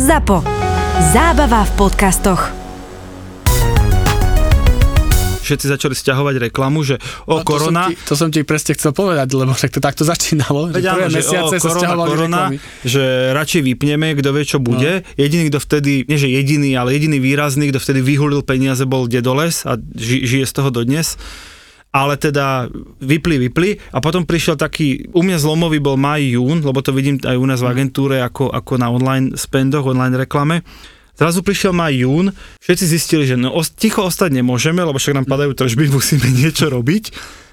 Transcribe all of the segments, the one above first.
ZAPO. Zábava v podcastoch. všetci začali stiahovať reklamu, že o, No, korona, To som, ti, to som ti presne chcel povedať, lebo však to takto začínalo. Veď že prvé áno, že mesiace o, sa korona, korona, reklamy. že radšej vypneme, kto vie, čo bude. No. Jediný, kto vtedy, nie že jediný, ale jediný výrazný, kto vtedy vyhulil peniaze, bol Dedoles a ži, žije z toho dodnes. Ale teda vypli, vypli a potom prišiel taký, u mňa zlomový bol maj, jún, lebo to vidím aj u nás v agentúre ako, ako na online spendoch, online reklame. Zrazu prišiel maj, jún, všetci zistili, že no, ticho ostať nemôžeme, lebo však nám padajú tržby, musíme niečo robiť.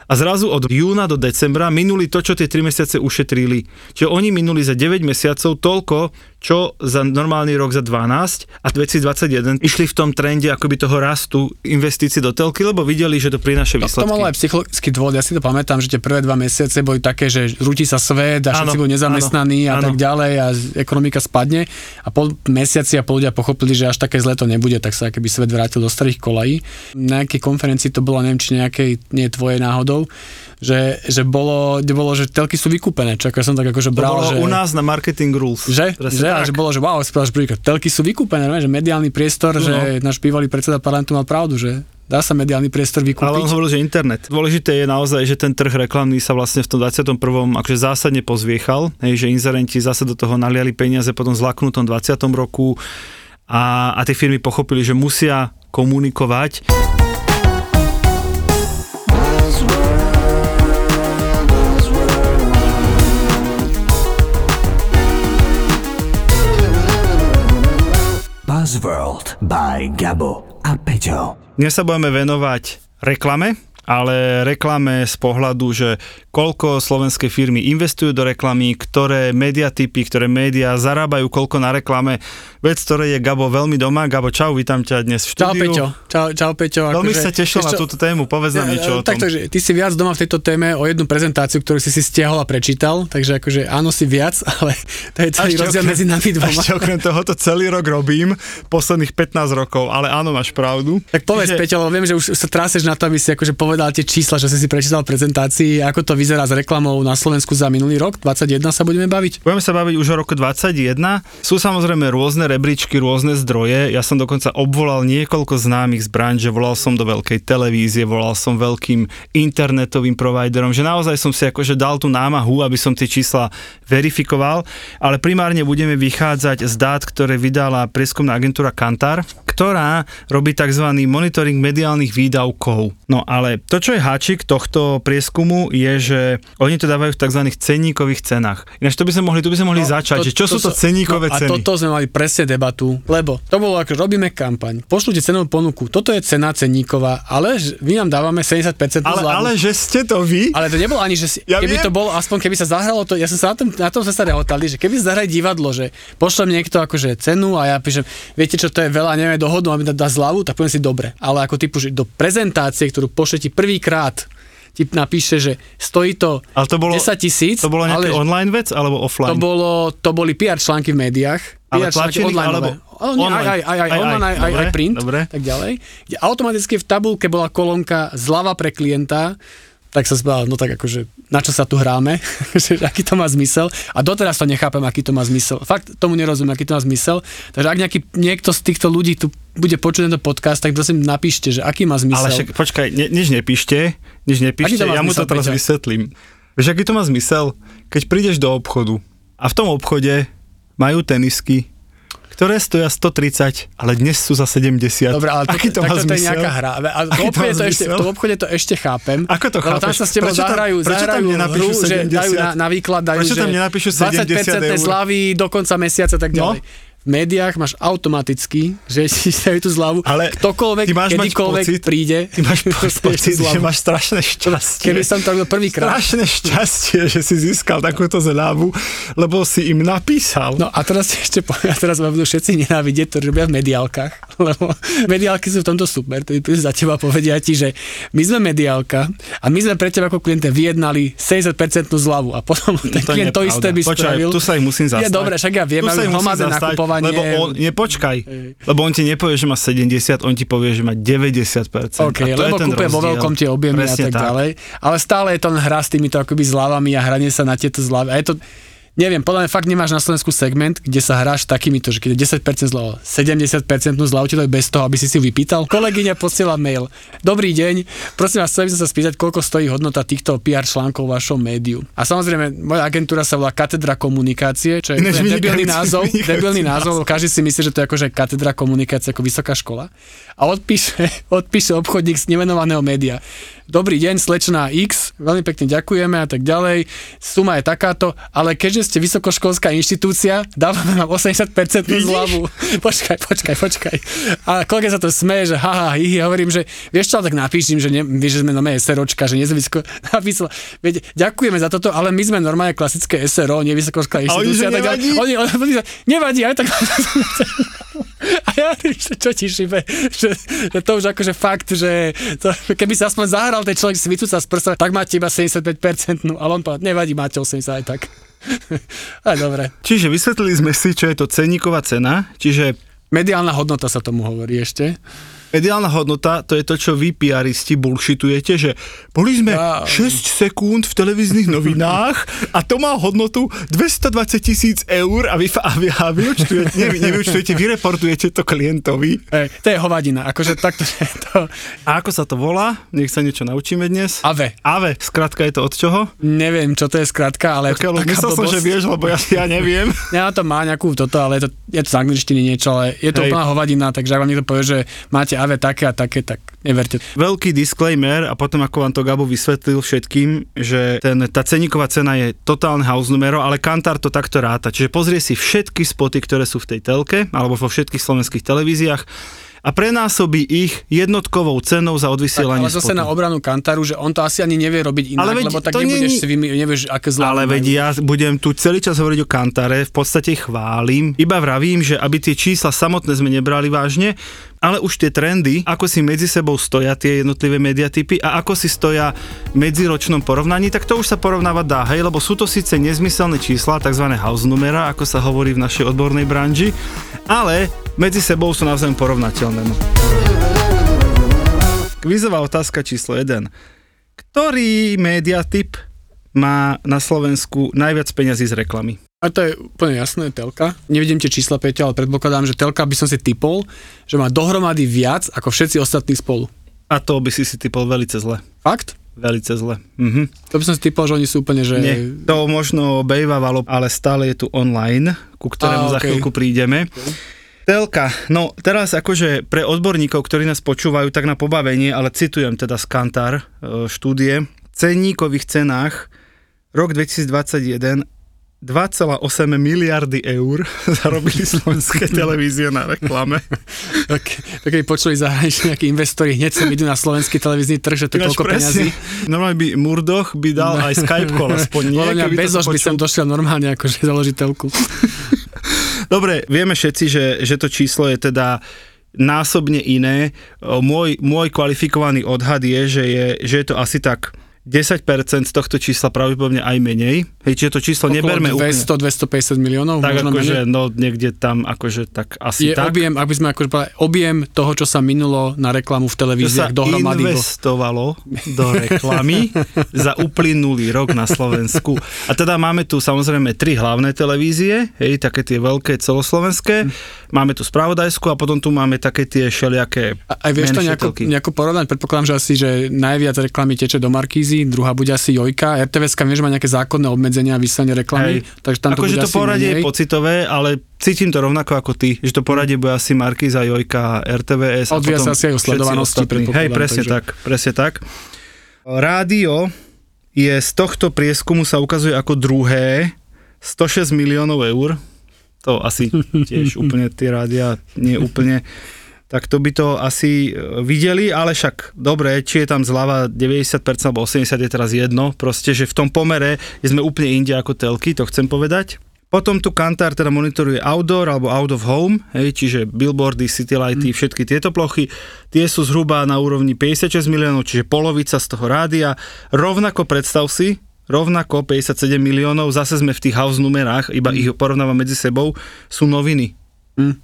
A zrazu od júna do decembra minuli to, čo tie 3 mesiace ušetrili. Čiže oni minuli za 9 mesiacov toľko, čo za normálny rok za 12 a 2021 išli v tom trende akoby toho rastu investícií do telky, lebo videli, že to prináša To, to výsledky. malo aj psychologický dôvod, ja si to pamätám, že tie prvé dva mesiace boli také, že rúti sa svet a všetci Áno, boli nezamestnaní a áno, tak áno. ďalej a ekonomika spadne a po mesiaci a po ľudia pochopili, že až také zle to nebude, tak sa keby svet vrátil do starých kolají. Na nejakej konferencii to bolo, neviem, či nejakej, nie tvojej náhodou, že, že bolo, kde bolo, že telky sú vykúpené, čo ako ja som tak akože to bral, bolo že... u nás na Marketing Rules. Že? Presne že? A že bolo, že wow, správaš prvýkrát. Telky sú vykúpené, no, že mediálny priestor, No. že náš bývalý predseda parlamentu mal pravdu, že dá sa mediálny priestor Ale on vykúpiť. hovoril, že internet. Dôležité je naozaj, že ten trh reklamný sa vlastne v tom 21. akože zásadne pozviechal, hej, že inzerenti zase do toho naliali peniaze po tom zlaknutom 20. roku a, a tie firmy pochopili, že musia komunikovať. Buzzworld by Gabo a Peťo. Dnes sa budeme venovať reklame, ale reklame z pohľadu, že koľko slovenské firmy investujú do reklamy, ktoré mediatypy, ktoré médiá zarábajú koľko na reklame. Vec, ktoré je Gabo veľmi doma. Gabo, čau, vítam ťa dnes v Čau štúdiu. Peťo, čau, čau Peťo. Veľmi akože- sa tešil na túto tému, povedz nám niečo o tom. Takto, že ty si viac doma v tejto téme o jednu prezentáciu, ktorú si si stiahol a prečítal, takže akože áno si viac, ale to je celý rozdiel medzi nami dvoma. Ešte okrem toho to celý rok robím, posledných 15 rokov, ale áno, máš pravdu. Tak povedz, Čiže- Peťo, viem, že už sa tráseš na to, aby si akože povedal tie čísla, že si si prečítal prezentácii, ako to vyzerá s reklamou na Slovensku za minulý rok, 21 sa budeme baviť. Budeme sa baviť už o roku 21. Sú samozrejme rôzne rebríčky, rôzne zdroje. Ja som dokonca obvolal niekoľko známych z branže, volal som do veľkej televízie, volal som veľkým internetovým providerom, že naozaj som si akože dal tú námahu, aby som tie čísla verifikoval, ale primárne budeme vychádzať z dát, ktoré vydala prieskumná agentúra Kantar, ktorá robí tzv. monitoring mediálnych výdavkov. No ale to, čo je háčik tohto prieskumu, je, že oni to dávajú v tzv. cenníkových cenách. Ináč to by sme mohli, tu by sme mohli no, začať, že čo sú to ceníkové no, ceny? A toto sme mali presne debatu, lebo to bolo ako, robíme kampaň, pošlite cenovú ponuku, toto je cena ceníková, ale že vy nám dávame 70% ale, zľavu. ale že ste to vy? Ale to nebolo ani, že si, Ja keby viem. to bolo, aspoň keby sa zahralo to, ja som sa na tom, na tom sa rehotali, že keby zahrali divadlo, že pošlem niekto akože cenu a ja píšem, viete čo, to je veľa, neviem, dohodnú, aby dá zľavu, tak poviem si dobre. Ale ako typu, že do prezentácie, ktorú pošle ti prvýkrát, ti napíše, že stojí to, Ale to bolo, 10 tisíc, to bolo nejaký ale- online vec alebo offline? to, bolo, to boli PR články v médiách. Ale PR články online. alebo Ale nie, online? Aj, aj, aj, aj, Aj, aj, online, aj, aj, dobre, aj print, dobre. tak ďalej. Kde automaticky v tabulke bola kolónka zľava pre klienta, tak sa spýtal, no tak akože, na čo sa tu hráme, že aký to má zmysel. A doteraz to nechápem, aký to má zmysel. Fakt tomu nerozumiem, aký to má zmysel. Takže ak nejaký, niekto z týchto ľudí tu bude počuť tento podcast, tak prosím napíšte, že aký má zmysel. Ale však, počkaj, ne, nič nepíšte, nič nepíšte, ja mu to teraz Peťo? vysvetlím. Vieš, aký to má zmysel? Keď prídeš do obchodu a v tom obchode majú tenisky, ktoré stoja 130, ale dnes sú za 70. Dobre, ale to, Aký to tak toto je nejaká hra. A v, to obchode to ešte, v obchode to ešte chápem. Ako to lebo tam chápeš? sa s tebou Prečo zahrajú, prečo zahrajú hru, že 70? dajú na, na výklad, dajú, Prečo tam že nenapíšu 20% 70 eur? zľavy do konca mesiaca tak No. ďalej. V médiách máš automaticky, že ti dajú tú zľavu, Ale ktokoľvek, ty máš kedykoľvek pocit- príde, Ty máš pocit, že máš strašné šťastie. Keby som to robil prvýkrát. Strašné šťastie, že si získal takúto zľavu, lebo si im napísal. No a teraz ešte poviem, teraz ma budú všetci nenávidieť, ktorí robia v mediálkach, lebo mediálky sú v tomto super, to prídu za teba povedia ti, že my sme mediálka a my sme pre teba ako kliente vyjednali 70% zľavu a potom ten To klient to isté by Počkaj, spravil. tu sa ich musím zastať. Je dobre, však ja viem, Tu sa musím zastať, nakupovanie. Lebo on, nie, počkaj, lebo on ti nepovie, že má 70, on ti povie, že má 90%. OK, a to lebo kúpuje vo veľkom tie objemy Presne a tak, ďalej. Ale stále je to hra s týmito akoby zľavami a hranie sa na tieto zľavy. A je to, Neviem, podľa mňa fakt nemáš na Slovensku segment, kde sa hráš takýmito, že keď je 10% zľava, 70% zľavu ti to je bez toho, aby si si vypýtal. Kolegyňa posiela mail. Dobrý deň, prosím vás, chcel by som sa spýtať, koľko stojí hodnota týchto PR článkov v vašom médiu. A samozrejme, moja agentúra sa volá Katedra komunikácie, čo je úplne debilný názov, debilný názov, lebo každý si myslí, že to je akože katedra komunikácie ako vysoká škola. A odpíše, odpíše obchodník z nemenovaného média. Dobrý deň, slečná X, veľmi pekne ďakujeme a tak ďalej. Suma je takáto, ale keďže ste vysokoškolská inštitúcia, dávame vám 80% zľavu. Počkaj, počkaj, počkaj. A kolega sa to smeje, že haha, hihi, hovorím, že vieš čo, tak napíšim, že, ne, vieš, že sme normálne SROčka, že nie sme vysoko... Napísala, viete, ďakujeme za toto, ale my sme normálne klasické SRO, nie vysokoškolská A oni, inštitúcia. tak nevadí? Oni, oni, oni, nevadí, aj tak... A ja že čo ti šibe, že, že to už akože fakt, že to, keby sa aspoň zahral ten človek si vycúca z prsa, tak máte iba 75%, no, ale on povedal, nevadí, máte 80 aj tak. A dobre. Čiže vysvetlili sme si, čo je to ceníková cena, čiže Mediálna hodnota sa tomu hovorí ešte. Mediálna hodnota, to je to, čo vy PRisti bullshitujete, že boli sme Ja- 6 sekúnd v televíznych novinách a to má hodnotu 220 tisíc eur a vy, a vy, a vy, vy nevyučtujete, vy reportujete to klientovi. Ej, to je hovadina, akože takto je to. A ako sa to volá? Nech sa niečo naučíme dnes. Ave. Ave, skratka je to od čoho? Neviem, čo to je skratka, ale je to myslel som, že vieš, lebo ja, ja neviem. Ja to má nejakú toto, ale je to, je to z angličtiny niečo, ale je to Hej. úplná hovadina, takže ak vám niekto povie, že máte AV také a také, tak neverte. Veľký disclaimer a potom ako vám to Gabo vysvetlil všetkým, že ten, tá ceníková cena je totálne house numero, ale Kantar to takto ráta. Čiže pozrie si všetky spoty, ktoré sú v tej telke alebo vo všetkých slovenských televíziách a prenásobí ich jednotkovou cenou za Tak, odvysielanie ale zase spotu. na obranu Kantaru, že on to asi ani nevie robiť inak, Ale veď lebo tak nebudeš není- si vymi- nevieš, aké zlá Ale veď ja budem tu celý čas hovoriť o Kantare, v podstate chválim, iba vravím, že aby tie čísla samotné sme nebrali vážne, ale už tie trendy, ako si medzi sebou stoja tie jednotlivé mediatypy a ako si stoja v medziročnom porovnaní, tak to už sa porovnávať dá, hej, lebo sú to síce nezmyselné čísla, tzv. house numera, ako sa hovorí v našej odbornej branži, ale medzi sebou sú navzájom porovnateľné. no. Kvízová otázka číslo 1. Ktorý mediatyp má na Slovensku najviac peňazí z reklamy? A to je úplne jasné, telka. Nevidím tie čísla, Peťa, ale predpokladám, že telka by som si typol, že má dohromady viac ako všetci ostatní spolu. A to by si si typol velice zle. Fakt? Velice zle. Mhm. To by som si typol, že oni sú úplne, že... Nie, to možno bejvávalo, ale stále je tu online, ku ktorému Á, za okej. chvíľku prídeme. Telka, no teraz akože pre odborníkov, ktorí nás počúvajú, tak na pobavenie, ale citujem teda z Kantar e, štúdie, cenníkových cenách rok 2021 2,8 miliardy eur zarobili slovenské televízie na reklame. Tak, tak keď počuli zahraniční nejakí investori, hneď sa idú na slovenský televízny trh, že to je toľko peňazí. Normálne by Murdoch by dal aj Skype call aspoň nie. Bezos by sem došiel normálne akože založiteľku. Dobre, vieme všetci, že, že to číslo je teda násobne iné. Môj, môj kvalifikovaný odhad je že, je, že je to asi tak 10% z tohto čísla pravdepodobne aj menej. Hej, čiže to číslo neberme Okolo úplne. 200-250 miliónov, Tak možno akože, menej. no niekde tam akože tak asi Je tak. objem, ak by sme akože povedali, objem toho, čo sa minulo na reklamu v televíziách dohromady. Investovalo do reklamy za uplynulý rok na Slovensku. A teda máme tu samozrejme tri hlavné televízie, hej, také tie veľké celoslovenské, máme tu spravodajskú a potom tu máme také tie všelijaké A, aj vieš to nejako, telky. nejako porovnať? Predpokladám, že asi, že najviac reklamy teče do Markízy, druhá bude asi Jojka, RTVS vieš, má nejaké zákonné obmedzenia a vysanie reklamy, Hej. takže tam to akože bude to poradie je pocitové, ale cítim to rovnako ako ty, že to poradie bude asi Markiza, Jojka, RTVS. a Odvíja potom sa asi aj o sledovanosti. Hej, presne takže- tak, presne tak. Rádio je z tohto prieskumu sa ukazuje ako druhé 106 miliónov eur. To asi tiež úplne tie rádia nie úplne tak to by to asi e, videli, ale však dobre, či je tam zľava 90% alebo 80% je teraz jedno, proste, že v tom pomere sme úplne inde ako telky, to chcem povedať. Potom tu Kantar teda monitoruje outdoor alebo out of home, hej, čiže billboardy, citylighty, všetky tieto plochy, tie sú zhruba na úrovni 56 miliónov, čiže polovica z toho rádia. Rovnako predstav si, rovnako 57 miliónov, zase sme v tých house numerách, iba ich porovnávam medzi sebou, sú noviny. Hm.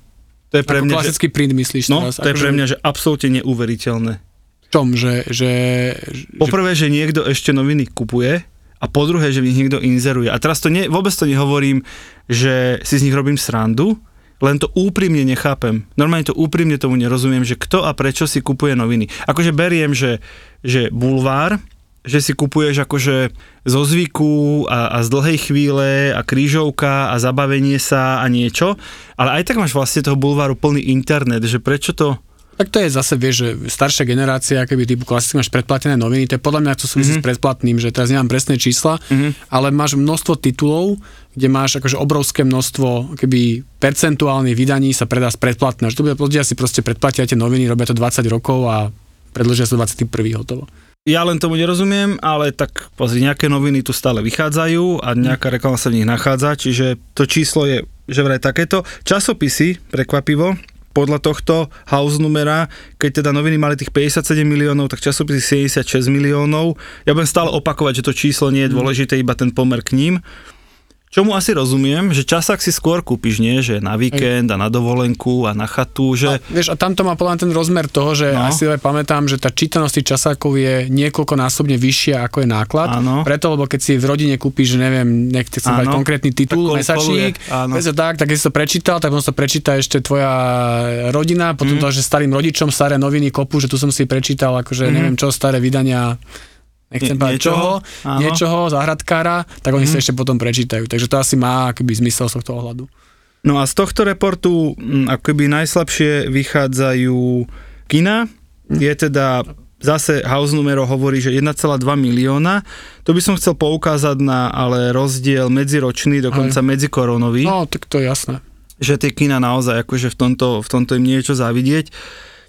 To je pre Ako mňa, že, klasický print myslíš no, teraz? to je pre mňa, že absolútne neuveriteľné. v čom, že, že, že Poprvé, že niekto ešte noviny kupuje a po druhé, že v nich niekto inzeruje. A teraz to ne, vôbec to nehovorím, že si z nich robím srandu, len to úprimne nechápem. Normálne to úprimne tomu nerozumiem, že kto a prečo si kupuje noviny. Akože beriem, že, že bulvár, že si kupuješ akože zo zvyku a, a z dlhej chvíle a krížovka a zabavenie sa a niečo, ale aj tak máš vlastne toho bulváru plný internet, že prečo to... Tak to je zase, vieš, že staršia generácia, keby typu klasicky máš predplatené noviny, to je podľa mňa to súvisí mm-hmm. s predplatným, že teraz nemám presné čísla, mm-hmm. ale máš množstvo titulov, kde máš akože obrovské množstvo keby percentuálnych vydaní sa predá z predplatného. Že to ľudia si proste predplatia tie noviny, robia to 20 rokov a predložia sa 21. hotovo. Ja len tomu nerozumiem, ale tak pozri, nejaké noviny tu stále vychádzajú a nejaká reklama sa v nich nachádza, čiže to číslo je že vraj takéto. Časopisy, prekvapivo, podľa tohto house numera, keď teda noviny mali tých 57 miliónov, tak časopisy 76 miliónov. Ja budem stále opakovať, že to číslo nie je dôležité, iba ten pomer k ním. Čomu asi rozumiem, že časák si skôr kúpiš, nie? Že na víkend a na dovolenku a na chatu, že... A, vieš, a tam to má podľa ten rozmer toho, že no. asi aj pamätám, že tá čítanosť tých časákov je niekoľkonásobne vyššia ako je náklad. Áno. Preto, lebo keď si v rodine kúpiš, neviem, nechcem mať konkrétny titul, Tak mesačník, vieš, tak, tak keď si to prečítal, tak potom to prečíta ešte tvoja rodina, potom Mhm. to, že starým rodičom staré noviny kopu, že tu som si prečítal, akože neviem čo, staré vydania nechcem Nie- niečoho, čoho, áno. niečoho, zahradkára, tak oni Mhm. sa ešte potom prečítajú. Takže to asi má akoby zmysel z tohto ohľadu. No a z tohto reportu mm, akoby najslabšie vychádzajú kina. Je teda zase house numero hovorí, že 1,2 milióna. To by som chcel poukázať na ale rozdiel medziročný, dokonca medzikoronový. No, tak to je jasné. že tie kina naozaj akože v tomto, v tomto im niečo závidieť.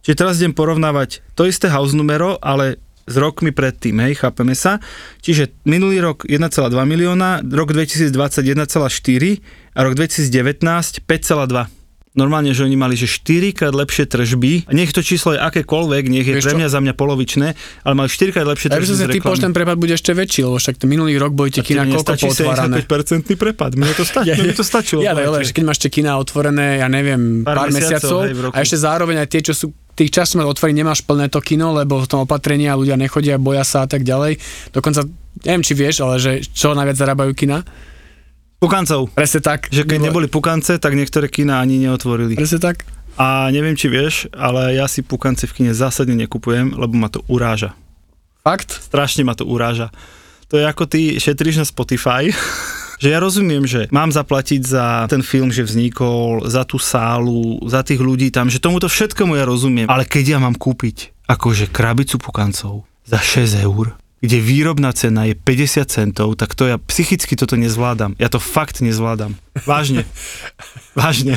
Čiže teraz idem porovnávať to isté house numero, ale s rokmi predtým, hej, chápeme sa. Čiže minulý rok 1,2 milióna, rok 2020 1,4 a rok 2019 5,2. Normálne, že oni mali že 4 krát lepšie tržby. Nech to číslo je akékoľvek, nech je Vieš pre čo? mňa za mňa polovičné, ale mali 4 krát lepšie Ja by tržby som že ten prepad bude ešte väčší, lebo však minulý rok boli tie kina koľko. 75% prepad, mne to, stačí, mne to stačilo. Ja, ale keď máš tie kina otvorené, ja neviem, Pár pár, mesiacov, mesiacov, hej, a ešte zároveň aj tie, čo sú tých časov máš otvoriť, nemáš plné to kino, lebo v tom opatrení a ľudia nechodia, boja sa a tak ďalej. Dokonca, neviem, či vieš, ale že čo najviac zarábajú kina? Pukancov. Presne tak. Že keď neboli pukance, tak niektoré kina ani neotvorili. Presne tak. A neviem, či vieš, ale ja si pukance v kine zásadne nekupujem, lebo ma to uráža. Fakt? Strašne ma to uráža. To je ako ty šetríš na Spotify, že ja rozumiem, že mám zaplatiť za ten film, že vznikol, za tú sálu, za tých ľudí tam, že tomuto všetkomu ja rozumiem. Ale keď ja mám kúpiť akože krabicu pukancov za 6 eur, kde výrobná cena je 50 centov, tak to ja psychicky toto nezvládam. Ja to fakt nezvládam. Vážne. Vážne.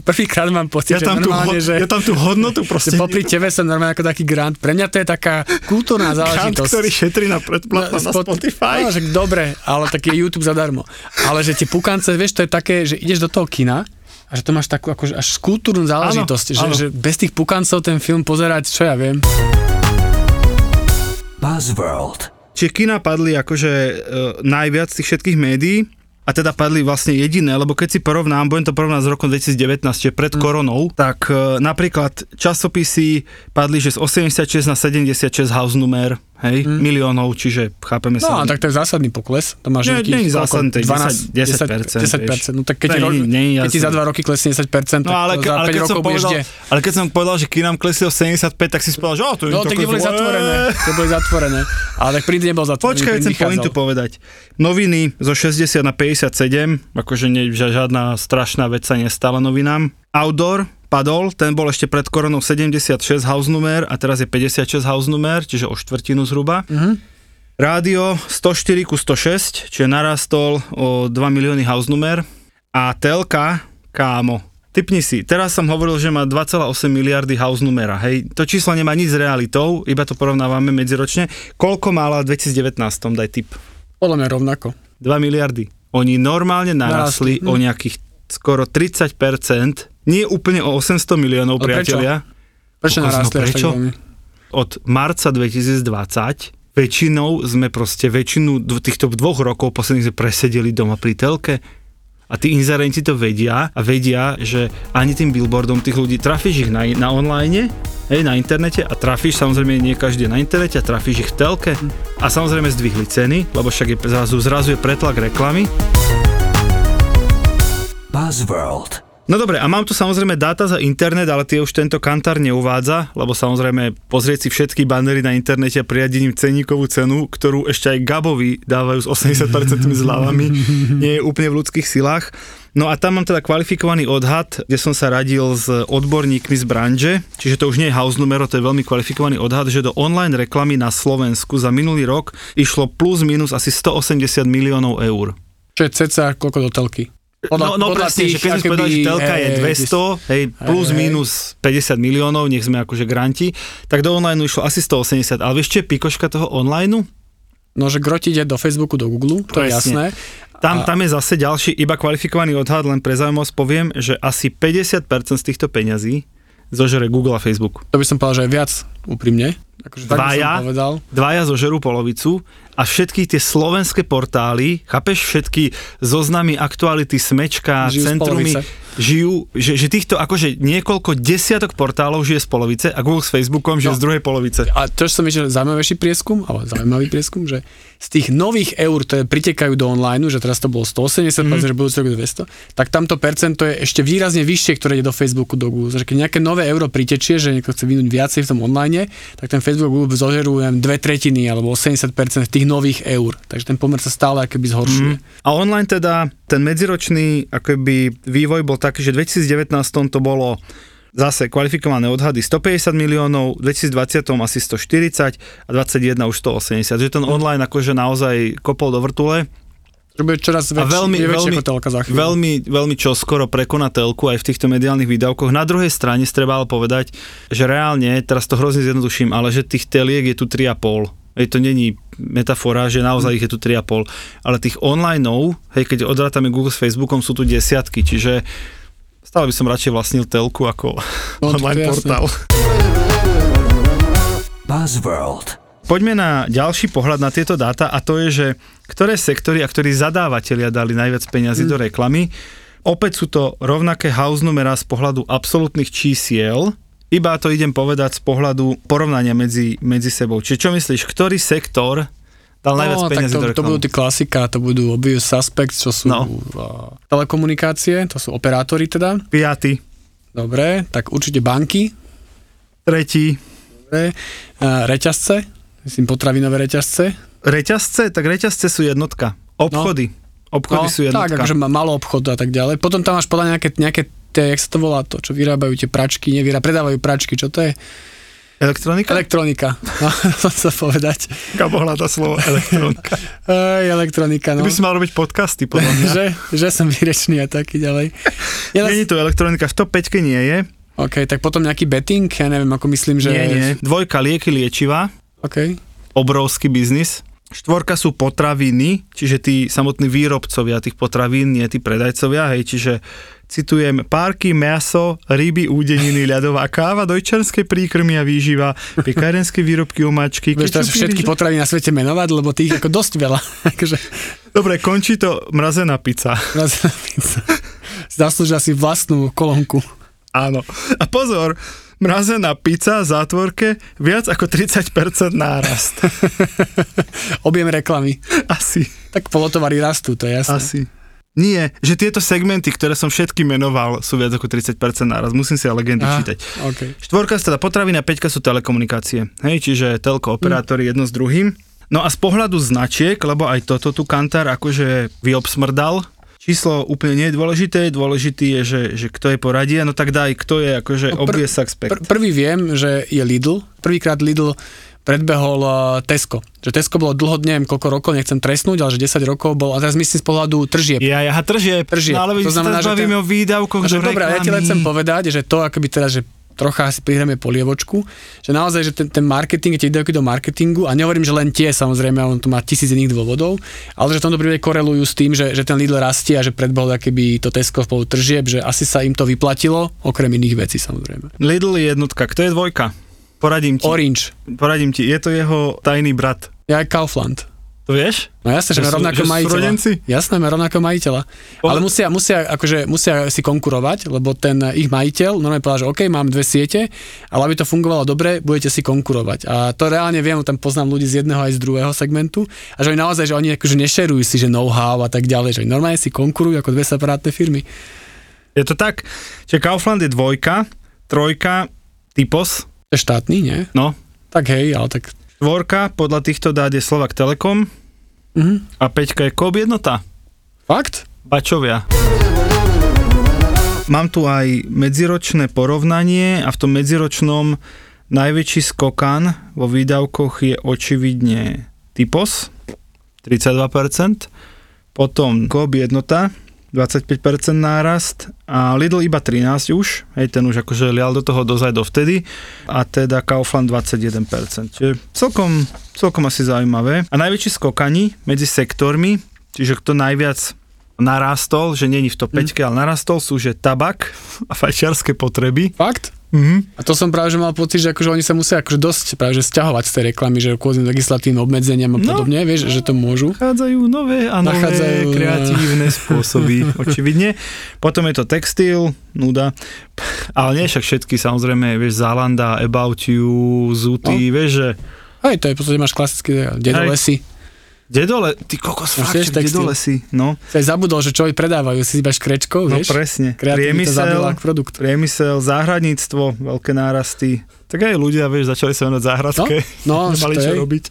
Prvýkrát mám pocit, Ja že tam, tú, ho- normálne, že, ja tam tú hodnotu že proste... popri tebe som normálne ako taký grant. Pre mňa to je taká kultúrna Grant, záležitosť. ktorý šetrí na predplatná na Spot- Spotify. No, že dobre, ale tak je YouTube zadarmo. Ale že tie pukance, vieš, to je také, že ideš do toho kina a že to máš takú akože až kultúrnu záležitosť, že, áno. že bez tých pukancov ten film pozerať, čo ja viem. Buzzworld. Čiže kina padli akože e, najviac z tých všetkých médií a teda padli vlastne jediné, lebo keď si porovnám, budem to porovnať s rokom 2019, čiže pred koronou, tak e, napríklad časopisy padli, že z 86 na 76 house numer, hej, miliónov, čiže chápeme No sa. a tak to je zásadný pokles. To máš Nie, nie je zásadný, to je 10 10%, 10%, No tak keď, To ti, ro- nie keď ti za dva roky klesne 10%, No tak ale, to ke- za ale, 5 keď som rokov budeš povedal, kde? ale keď som povedal, že kinám klesli o 75, tak si si povedal, že o, to je No to tak tie boli zatvorené. Tie boli zatvorené. Ale tak print nebol zatvorený. Počkaj, chcem pointu povedať. Noviny zo 60 na 57, akože nie, žiadna strašná vec sa nestala novinám. Outdoor padol, ten bol ešte pred koronou 76 house numer a teraz je 56 house numer, čiže o štvrtinu zhruba. Mhm. Rádio 104 ku 106, čiže narastol o 2 milióny house numer. A telka, kámo, typni si, teraz som hovoril, že má 2,8 miliardy house numera, hej, to číslo nemá nič s realitou, iba to porovnávame medziročne. Koľko mala v 2019, daj tip. Podľa mňa rovnako. 2 miliardy. Oni normálne narastli Narastli, o hm. nejakých skoro 30%, nie úplne o 800 miliónov, Ale prečo? priatelia. Prečo no narastli až tak prečo? Od marca 2020 väčšinou sme proste väčšinu týchto dvoch rokov posledných sme presedeli doma pri telke. A tí inzerenti to vedia a vedia, že ani tým billboardom tých ľudí trafíš ich na, na online, hej, na internete a trafíš, samozrejme nie každý na internete a trafíš ich v telke a samozrejme zdvihli ceny, lebo však je zrazu, zrazu je pretlak reklamy. Buzzworld. No dobre, a mám tu samozrejme dáta za internet, ale tie už tento kantár neuvádza, lebo samozrejme pozrieť si všetky banery na internete a im ceníkovú cenu, ktorú ešte aj Gabovi dávajú s 80% zľavami, nie je úplne v ľudských silách. No a tam mám teda kvalifikovaný odhad, kde som sa radil s odborníkmi z branže, čiže to už nie je house numero, to je veľmi kvalifikovaný odhad, že do online reklamy na Slovensku za minulý rok išlo plus minus asi 180 miliónov eur. Čo je ceca koľko do telky. No, no presne, že keď sme povedali, že telka je 200, hej, plus hej. minus 50 miliónov, nech sme akože granti, tak do online išlo asi 180. Ale vieš, čo je pikoška toho online? No, že groti ide do Facebooku, do Google, to je jasné. Tam, A- tam je zase ďalší iba kvalifikovaný odhad, len pre zaujímavosť poviem, že asi 50% z týchto peňazí zožere Google a Facebook. To by som povedal, že je viac, úprimne. Akože tak by Dvaja, som povedal. dvaja zožerú polovicu a všetky tie slovenské portály, chápeš, všetky zoznamy aktuality, smečka, Žijú centrumy. Žijú, že, že týchto akože niekoľko desiatok portálov žije z polovice a Google s Facebookom žije No. z druhej polovice. A to, čo som videl, zaujímavejší prieskum, alebo zaujímavý prieskum, že z tých nových eur, ktoré pritekajú do online, že teraz to bolo 180, mm. že budúci rok 200, tak tamto percento je ešte výrazne vyššie, ktoré ide do Facebooku, do Google. Že keď nejaké nové euro pritečie, že niekto chce vynúť viacej v tom online, tak ten Facebook Google zožerú neviem, dve tretiny alebo 80% tých nových eur. Takže ten pomer sa stále akoby zhoršuje. Mm. A online teda, ten medziročný akoby vývoj bol taký, že v 2019 to bolo zase kvalifikované odhady 150 miliónov, v 2020 asi 140 a 21 už 180. Že ten online akože naozaj kopol do vrtule Že bude čoraz a väčší, veľmi, je veľmi, telka za chvíľu. veľmi, veľmi čoskoro prekoná telku aj v týchto mediálnych výdavkoch. Na druhej strane treba povedať, že reálne, teraz to hrozne zjednoduším, ale že tých teliek je tu 3,5. Hej, to není metafora, že naozaj ich je tu 3,5, ale tých online hej, keď odrátame Google s Facebookom, sú tu desiatky, čiže stále by som radšej vlastnil telku ako No, online portál. Buzzworld. Poďme na ďalší pohľad na tieto dáta a to je, že ktoré sektory a ktorí zadávateľia dali najviac peňazí Mm. do reklamy. Opäť sú to rovnaké house numerá z pohľadu absolútnych čísiel, iba to idem povedať z pohľadu porovnania medzi, medzi sebou. Čiže čo myslíš, ktorý sektor dal najviac no, tak peňazí to, to budú tí klasika, to budú obvious suspects, čo sú No. no. telekomunikácie, to sú operátori teda. Piatý, Dobre, tak určite banky, tretí, dobre, a reťazce, myslím potravinové reťazce. reťazce, tak reťazce sú jednotka. Obchody. Obchody sú No, tak, jednotka. akože má malo obchod a tak ďalej. Potom tam máš podľa nejaké, nejaké tie, jak sa to volá to, čo vyrábajú tie pračky, nevyrá, predávajú pračky, čo to je? Elektronika? Elektronika, no, sa povedať. Gabo hľadá slovo elektronika. Ej, elektronika, Ty no. by si mal robiť podcasty, podľa mňa. že, že som vyrečný a taký ďalej. Ja Není to elektronika, v top 5 nie je. OK, tak potom nejaký betting, ja neviem, ako myslím, že... Nie, nie. Dvojka lieky liečiva, OK. obrovský biznis. Štvorka sú potraviny, čiže tí samotní výrobcovia tých potravín, nie tí predajcovia, hej, čiže citujem, párky, meso, ryby, údeniny, ľadová káva, dojčanské príkrmy a výživa, pekárenské výrobky, umačky, Budeš teraz všetky potraviny na svete menovať, lebo tých ako dosť veľa. akože, Dobre, končí to mrazená pizza. mrazená pizza. Zaslúžia si vlastnú kolónku. Áno. A pozor, mrazená pizza v zátvorke viac ako 30% nárast. Objem reklamy. Asi. Tak polotovary rastú, to je jasné. Asi. Nie, že tieto segmenty, ktoré som všetky menoval, sú viac ako 30% náraz. Musím si ale legendy Aha, čítať. OK. Štvorka teda potravina, peťka sú telekomunikácie. Hej, čiže telko operátori jedno s druhým. No a z pohľadu značiek, lebo aj toto tu Kantar akože vyobsmrdal, číslo úplne nie je dôležité, dôležitý je, že, že kto je poradie, no tak daj, kto je akože No pr- obvious suspect. Pr- prvý viem, že je Lidl. Prvýkrát Lidl predbehol uh, Tesco. Že Tesco bolo dlho, neviem koľko rokov, nechcem trestnúť, ale že 10 rokov bol, a teraz myslím z pohľadu tržieb. Ja, ja, tržieb. Tržieb. No ale To to znamená, že bavíme ten- o výdavkoch že do dobré, ja ti len chcem povedať, že to akoby teraz, že trocha si prihráme polievočku, že naozaj, že ten, ten marketing, tie výdavky do marketingu, a nehovorím, že len tie, samozrejme, on tu má tisíc iných dôvodov, ale že v tomto prípade korelujú s tým, že, že ten Lidl rastie a že predbehol keby to Tesco spolu tržieb, že asi sa im to vyplatilo, okrem iných vecí samozrejme. Lidl je jednotka, kto je dvojka? Poradím ti. Orange, Poradím ti, je to jeho tajný brat. ja aj Kaufland. To vieš? No jasne, že, Že rovnako že majiteľa. rodenci? Jasné, má rovnako majiteľa. O- Ale musia, musia, akože, musia si konkurovať, lebo ten ich majiteľ normálne povedal, že OK, mám dve siete, ale aby to fungovalo dobre, budete si konkurovať. A to reálne viem, tam poznám ľudí z jedného aj z druhého segmentu. A že oni naozaj, že oni akože nešerujú si, že know-how a tak ďalej, že oni normálne si konkurujú ako dve separátne firmy. Je to tak, že Kaufland je dvojka, trojka, typos, je štátny, nie? no, Tak hej, ale tak... štvorka, podľa týchto dát je Slovak Telekom Mhm. a peťka je Coop jednota. Fakt? Bačovia. Mám tu aj medziročné porovnanie a v tom medziročnom najväčší skokan vo výdavkoch je očividne Typos 32%, potom Coop jednota 25% nárast a Lidl iba 13 už, hej, ten už akože lial do toho dozaj dovtedy a teda Kaufland 21%, čiže celkom, celkom asi zaujímavé. A najväčší skokani medzi sektormi, čiže kto najviac narastol, že není v top 5, ale narastol sú, že tabak a fajčiarske potreby. Fakt? Mhm. A to som práve, že mal pocit, že akože oni sa musia akože dosť práve, že sťahovať z tej reklamy, že kvôli legislatívnym obmedzeniam a No. podobne, vieš, že to môžu. Nachádzajú nové a nové Nachádzajú, no. kreatívne spôsoby, očividne. Potom je to textil, nuda, ale nie však všetky, samozrejme, vieš, Zalanda, About You, Zuty, no. vieš, že Hej, to je v podstate máš klasické dedolesy. Dedole, ty kokos, No, fakt, textil. dedole si, no, Si aj zabudol, že čo predávajú, si iba škrečkou, no vieš? presne. Kreativita zabila Priemysel, produkt. priemysel, záhradníctvo, veľké nárasty. Tak aj ľudia, vieš, začali sa venovať záhradke. No, no, Nemali čo je. robiť.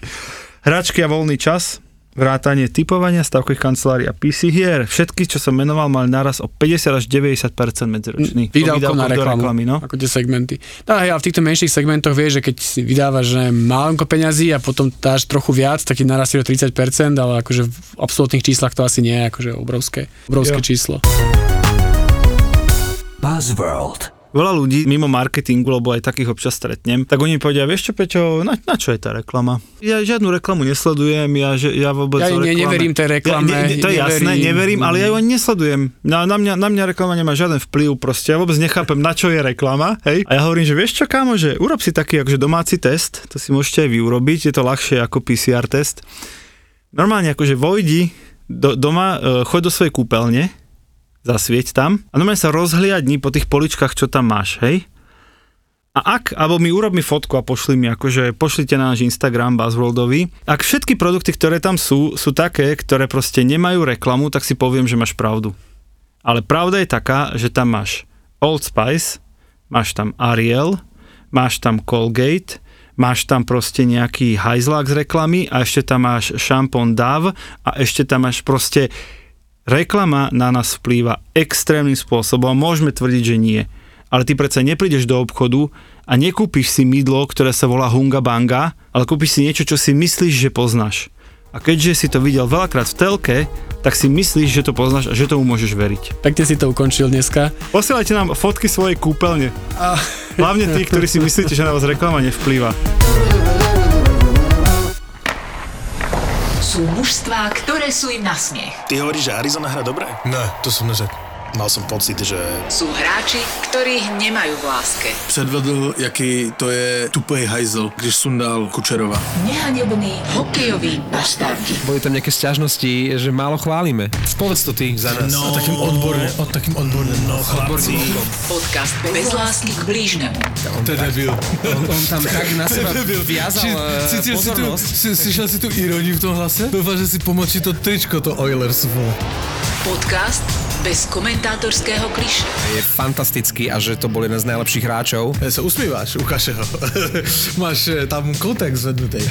Hračky a voľný čas, vrátanie typovania, stavkových kancelárií a PC hier. Všetky, čo som menoval, mali naraz o 50 až 90% medziročný. Výdavkov na reklamu, reklamy, no. ako tie segmenty. No hej, ale v týchto menších segmentoch vieš, že keď si vydávaš že málenko peňazí a potom dáš trochu viac, tak ti narastie o 30%, ale akože v absolútnych číslach to asi nie je akože obrovské, obrovské Jo. číslo. Buzzworld. Veľa ľudí mimo marketingu, lebo aj takých občas stretnem, tak oni povedia, vieš čo, Peťo, na, na čo je tá reklama? Ja žiadnu reklamu nesledujem, ja, že, ja vôbec Ja ne- neverím tej reklame, Ja, ne, ne, to je jasné, neverím. neverím, ale ja ju ani nesledujem. Na, na, mňa, na mňa reklama nemá žiaden vplyv, proste ja vôbec nechápem, na čo je reklama, hej? A ja hovorím, že vieš čo, kámo, že urob si taký akože domáci test, to si môžete aj vy urobiť, je to ľahšie ako PCR test. Normálne akože vojdi do, doma, e, choď do svojej kúpeľne, zasvieť tam a normálne sa rozhliadni po tých poličkách, čo tam máš, hej? A ak, alebo mi urob mi fotku a pošli mi, akože pošlite na náš Instagram Buzzworldový. Ak všetky produkty, ktoré tam sú, sú také, ktoré proste nemajú reklamu, tak si poviem, že máš pravdu. Ale pravda je taká, že tam máš Old Spice, máš tam Ariel, máš tam Colgate, máš tam proste nejaký hajzlák z reklamy a ešte tam máš šampón Dove a ešte tam máš proste reklama na nás vplýva extrémnym spôsobom. Môžeme tvrdiť, že nie. Ale ty predsa neprídeš do obchodu a nekúpiš si mydlo, ktoré sa volá Hunga Banga, ale kúpiš si niečo, čo si myslíš, že poznáš. A keďže si to videl veľakrát v telke, tak si myslíš, že to poznáš a že tomu môžeš veriť. Pekne si to ukončil dneska. Posielajte nám fotky svojej kúpeľne. Hlavne tí, ktorí si myslíte, že na vás reklama nevplýva. Sú mužstvá, ktoré sú im na smiech. Ty hovoríš, že Arizona hrá dobre? Ne, to som neřekl. Mal som pocit, že... Sú hráči, ktorých nemajú v láske. Předvedl, jaký to je tupej hajzel, když sundal Kučerova. Nehanební hokejoví bastardi. Boli tam nejaké sťažnosti, že málo chválime. Povedz to ty za nás. No, a takým odborným, o takým odborným, no chlapci. Podcast bez lásky k blížnemu. To je debil. On, on tam tak na seba viazal eh, Cítil si tu, slyšel si tu ironii v tom hlase? Dúfam, že si pomočí to tričko, to Oilers. Podcast bez komentátorského kliše. Je fantastický a že to bol jeden z najlepších hráčov. Ja sa usmíváš, ukáže ho. Máš eh, tam kontext zvednutý.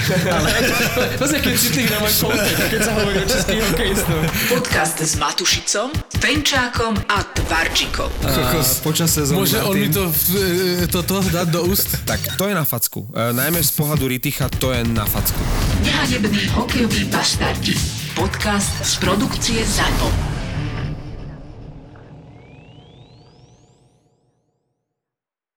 To je keď citlivý na môj kontext, keď sa hovorí o českých hokejistov. Podcast s Matušicom, Fenčákom a Tvarčikom. Počas sezóny Môže on mi to, eh, toto dať do úst? Tak to je na facku. E, najmä z pohľadu Riticha to je na facku. Nehanební hokejoví bastardi. Podcast z produkcie ZAPO.